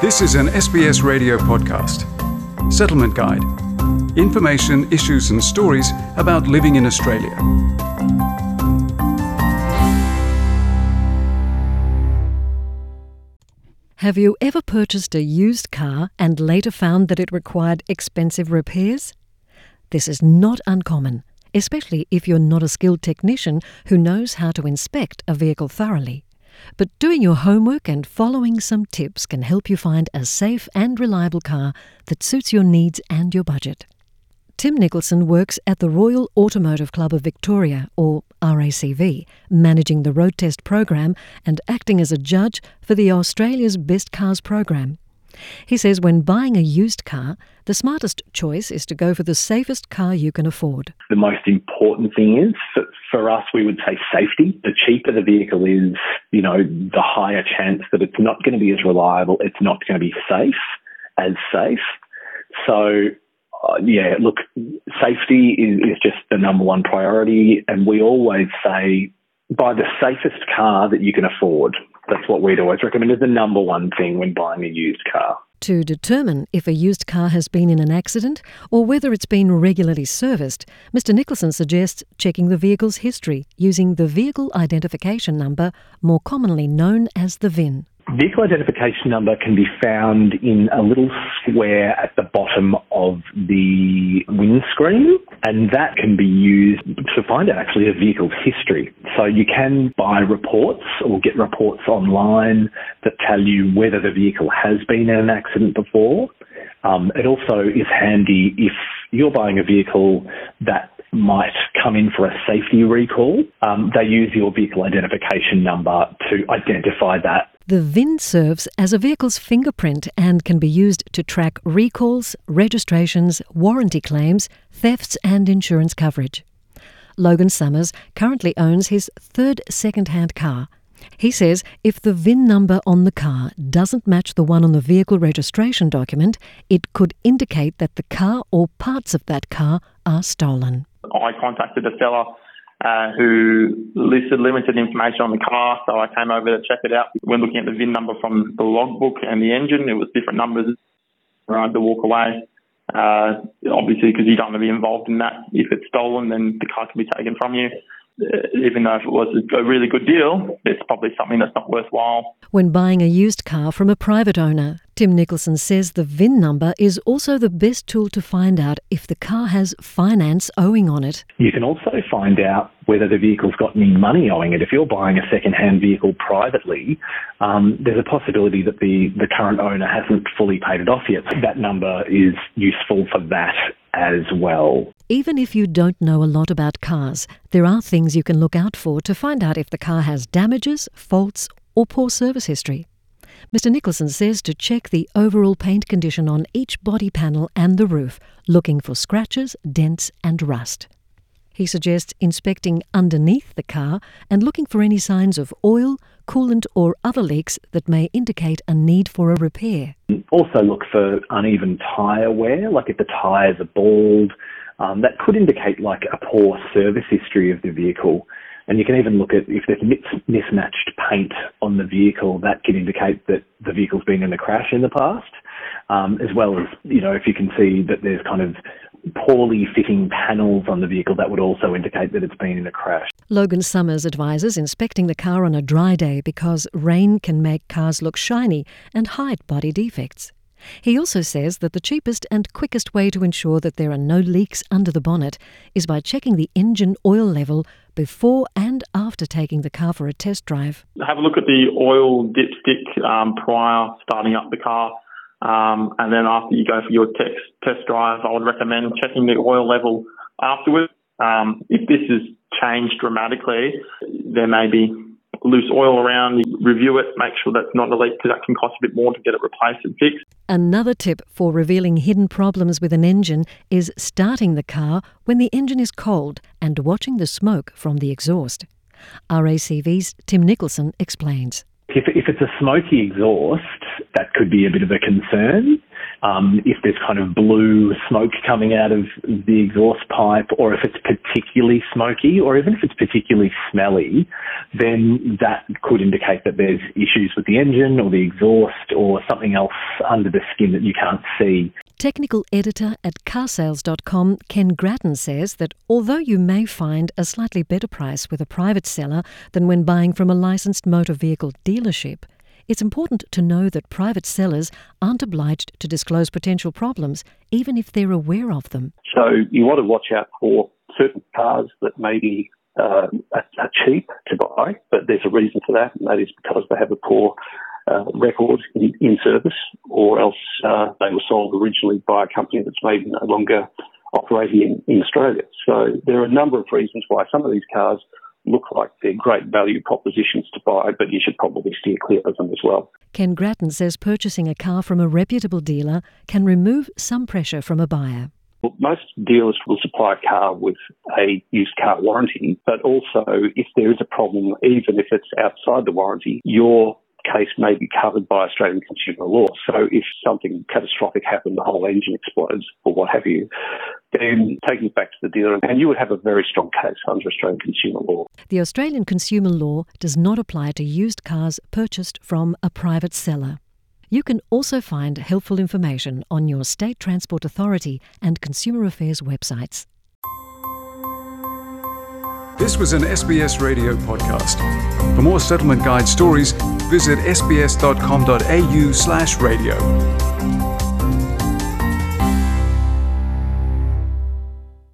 This is an SBS radio podcast. Settlement Guide. Information, issues, and stories about living in Australia. Have you ever purchased a used car and later found that it required expensive repairs? This is not uncommon, especially if you're not a skilled technician who knows how to inspect a vehicle thoroughly. But doing your homework and following some tips can help you find a safe and reliable car that suits your needs and your budget. Tim Nicholson works at the Royal Automotive Club of Victoria, or RACV, managing the road test program and acting as a judge for the Australia's Best Cars program. He says when buying a used car, the smartest choice is to go for the safest car you can afford. The most important thing is for, for us, we would say safety. The cheaper the vehicle is, you know, the higher chance that it's not going to be as reliable, it's not going to be safe as safe. So, uh, yeah, look, safety is, is just the number one priority. And we always say buy the safest car that you can afford. That's what we'd always recommend as the number one thing when buying a used car. To determine if a used car has been in an accident or whether it's been regularly serviced, Mr. Nicholson suggests checking the vehicle's history using the Vehicle Identification Number, more commonly known as the VIN. Vehicle identification number can be found in a little square at the bottom of the windscreen, and that can be used to find out actually a vehicle's history. So you can buy reports or get reports online that tell you whether the vehicle has been in an accident before. Um, it also is handy if you're buying a vehicle that might come in for a safety recall. Um, they use your vehicle identification number to identify that the VIN serves as a vehicle's fingerprint and can be used to track recalls, registrations, warranty claims, thefts, and insurance coverage. Logan Summers currently owns his third second hand car. He says if the VIN number on the car doesn't match the one on the vehicle registration document, it could indicate that the car or parts of that car are stolen. I contacted the seller uh, who listed limited information on the car. So I came over to check it out. When looking at the VIN number from the logbook and the engine, it was different numbers. I had to walk away. Uh, obviously, because you don't want to be involved in that. If it's stolen, then the car can be taken from you. Uh, even though if it was a really good deal, it's probably something that's not worthwhile. When buying a used car from a private owner, Tim Nicholson says the VIN number is also the best tool to find out if the car has finance owing on it. You can also find out whether the vehicle's got any money owing it. If you're buying a second-hand vehicle privately, um, there's a possibility that the, the current owner hasn't fully paid it off yet. That number is useful for that as well. Even if you don't know a lot about cars, there are things you can look out for to find out if the car has damages, faults, or poor service history. Mr. Nicholson says to check the overall paint condition on each body panel and the roof, looking for scratches, dents, and rust. He suggests inspecting underneath the car and looking for any signs of oil, coolant, or other leaks that may indicate a need for a repair. Also, look for uneven tyre wear, like if the tyres are bald. Um, that could indicate like a poor service history of the vehicle. And you can even look at if there's mismatched paint on the vehicle, that can indicate that the vehicle's been in a crash in the past. Um, as well as, you know, if you can see that there's kind of poorly fitting panels on the vehicle, that would also indicate that it's been in a crash. Logan Summers advises inspecting the car on a dry day because rain can make cars look shiny and hide body defects. He also says that the cheapest and quickest way to ensure that there are no leaks under the bonnet is by checking the engine oil level before and after taking the car for a test drive. Have a look at the oil dipstick um, prior starting up the car. Um, and then after you go for your test, test drive, I would recommend checking the oil level afterwards. Um, if this has changed dramatically, there may be loose oil around, review it, make sure that's not a leak because that can cost a bit more to get it replaced and fixed. Another tip for revealing hidden problems with an engine is starting the car when the engine is cold and watching the smoke from the exhaust. RACV's Tim Nicholson explains. If, if it's a smoky exhaust, that could be a bit of a concern. Um, if there's kind of blue smoke coming out of the exhaust pipe, or if it's particularly smoky, or even if it's particularly smelly, then that could indicate that there's issues with the engine or the exhaust or something else under the skin that you can't see. Technical editor at carsales.com, Ken Gratton says that although you may find a slightly better price with a private seller than when buying from a licensed motor vehicle dealership, it's important to know that private sellers aren't obliged to disclose potential problems, even if they're aware of them. So you want to watch out for certain cars that maybe uh, are cheap to buy, but there's a reason for that, and that is because they have a poor uh, record in, in, service, or else uh, they were sold originally by a company that's maybe no longer operating in, in Australia. So there are a number of reasons why some of these cars look like they're great value propositions to buy, but you should probably steer clear of them as well. Ken Gratton says purchasing a car from a reputable dealer can remove some pressure from a buyer. Well, most dealers will supply a car with a used car warranty, but also if there is a problem, even if it's outside the warranty, your case may be covered by Australian consumer law. So if something catastrophic happened, the whole engine explodes or what have you, then taking it back to the dealer, and you would have a very strong case under Australian consumer law. The Australian consumer law does not apply to used cars purchased from a private seller. You can also find helpful information on your State Transport Authority and Consumer Affairs websites. This was an SBS radio podcast. For more settlement guide stories, visit sbs.com.au/radio.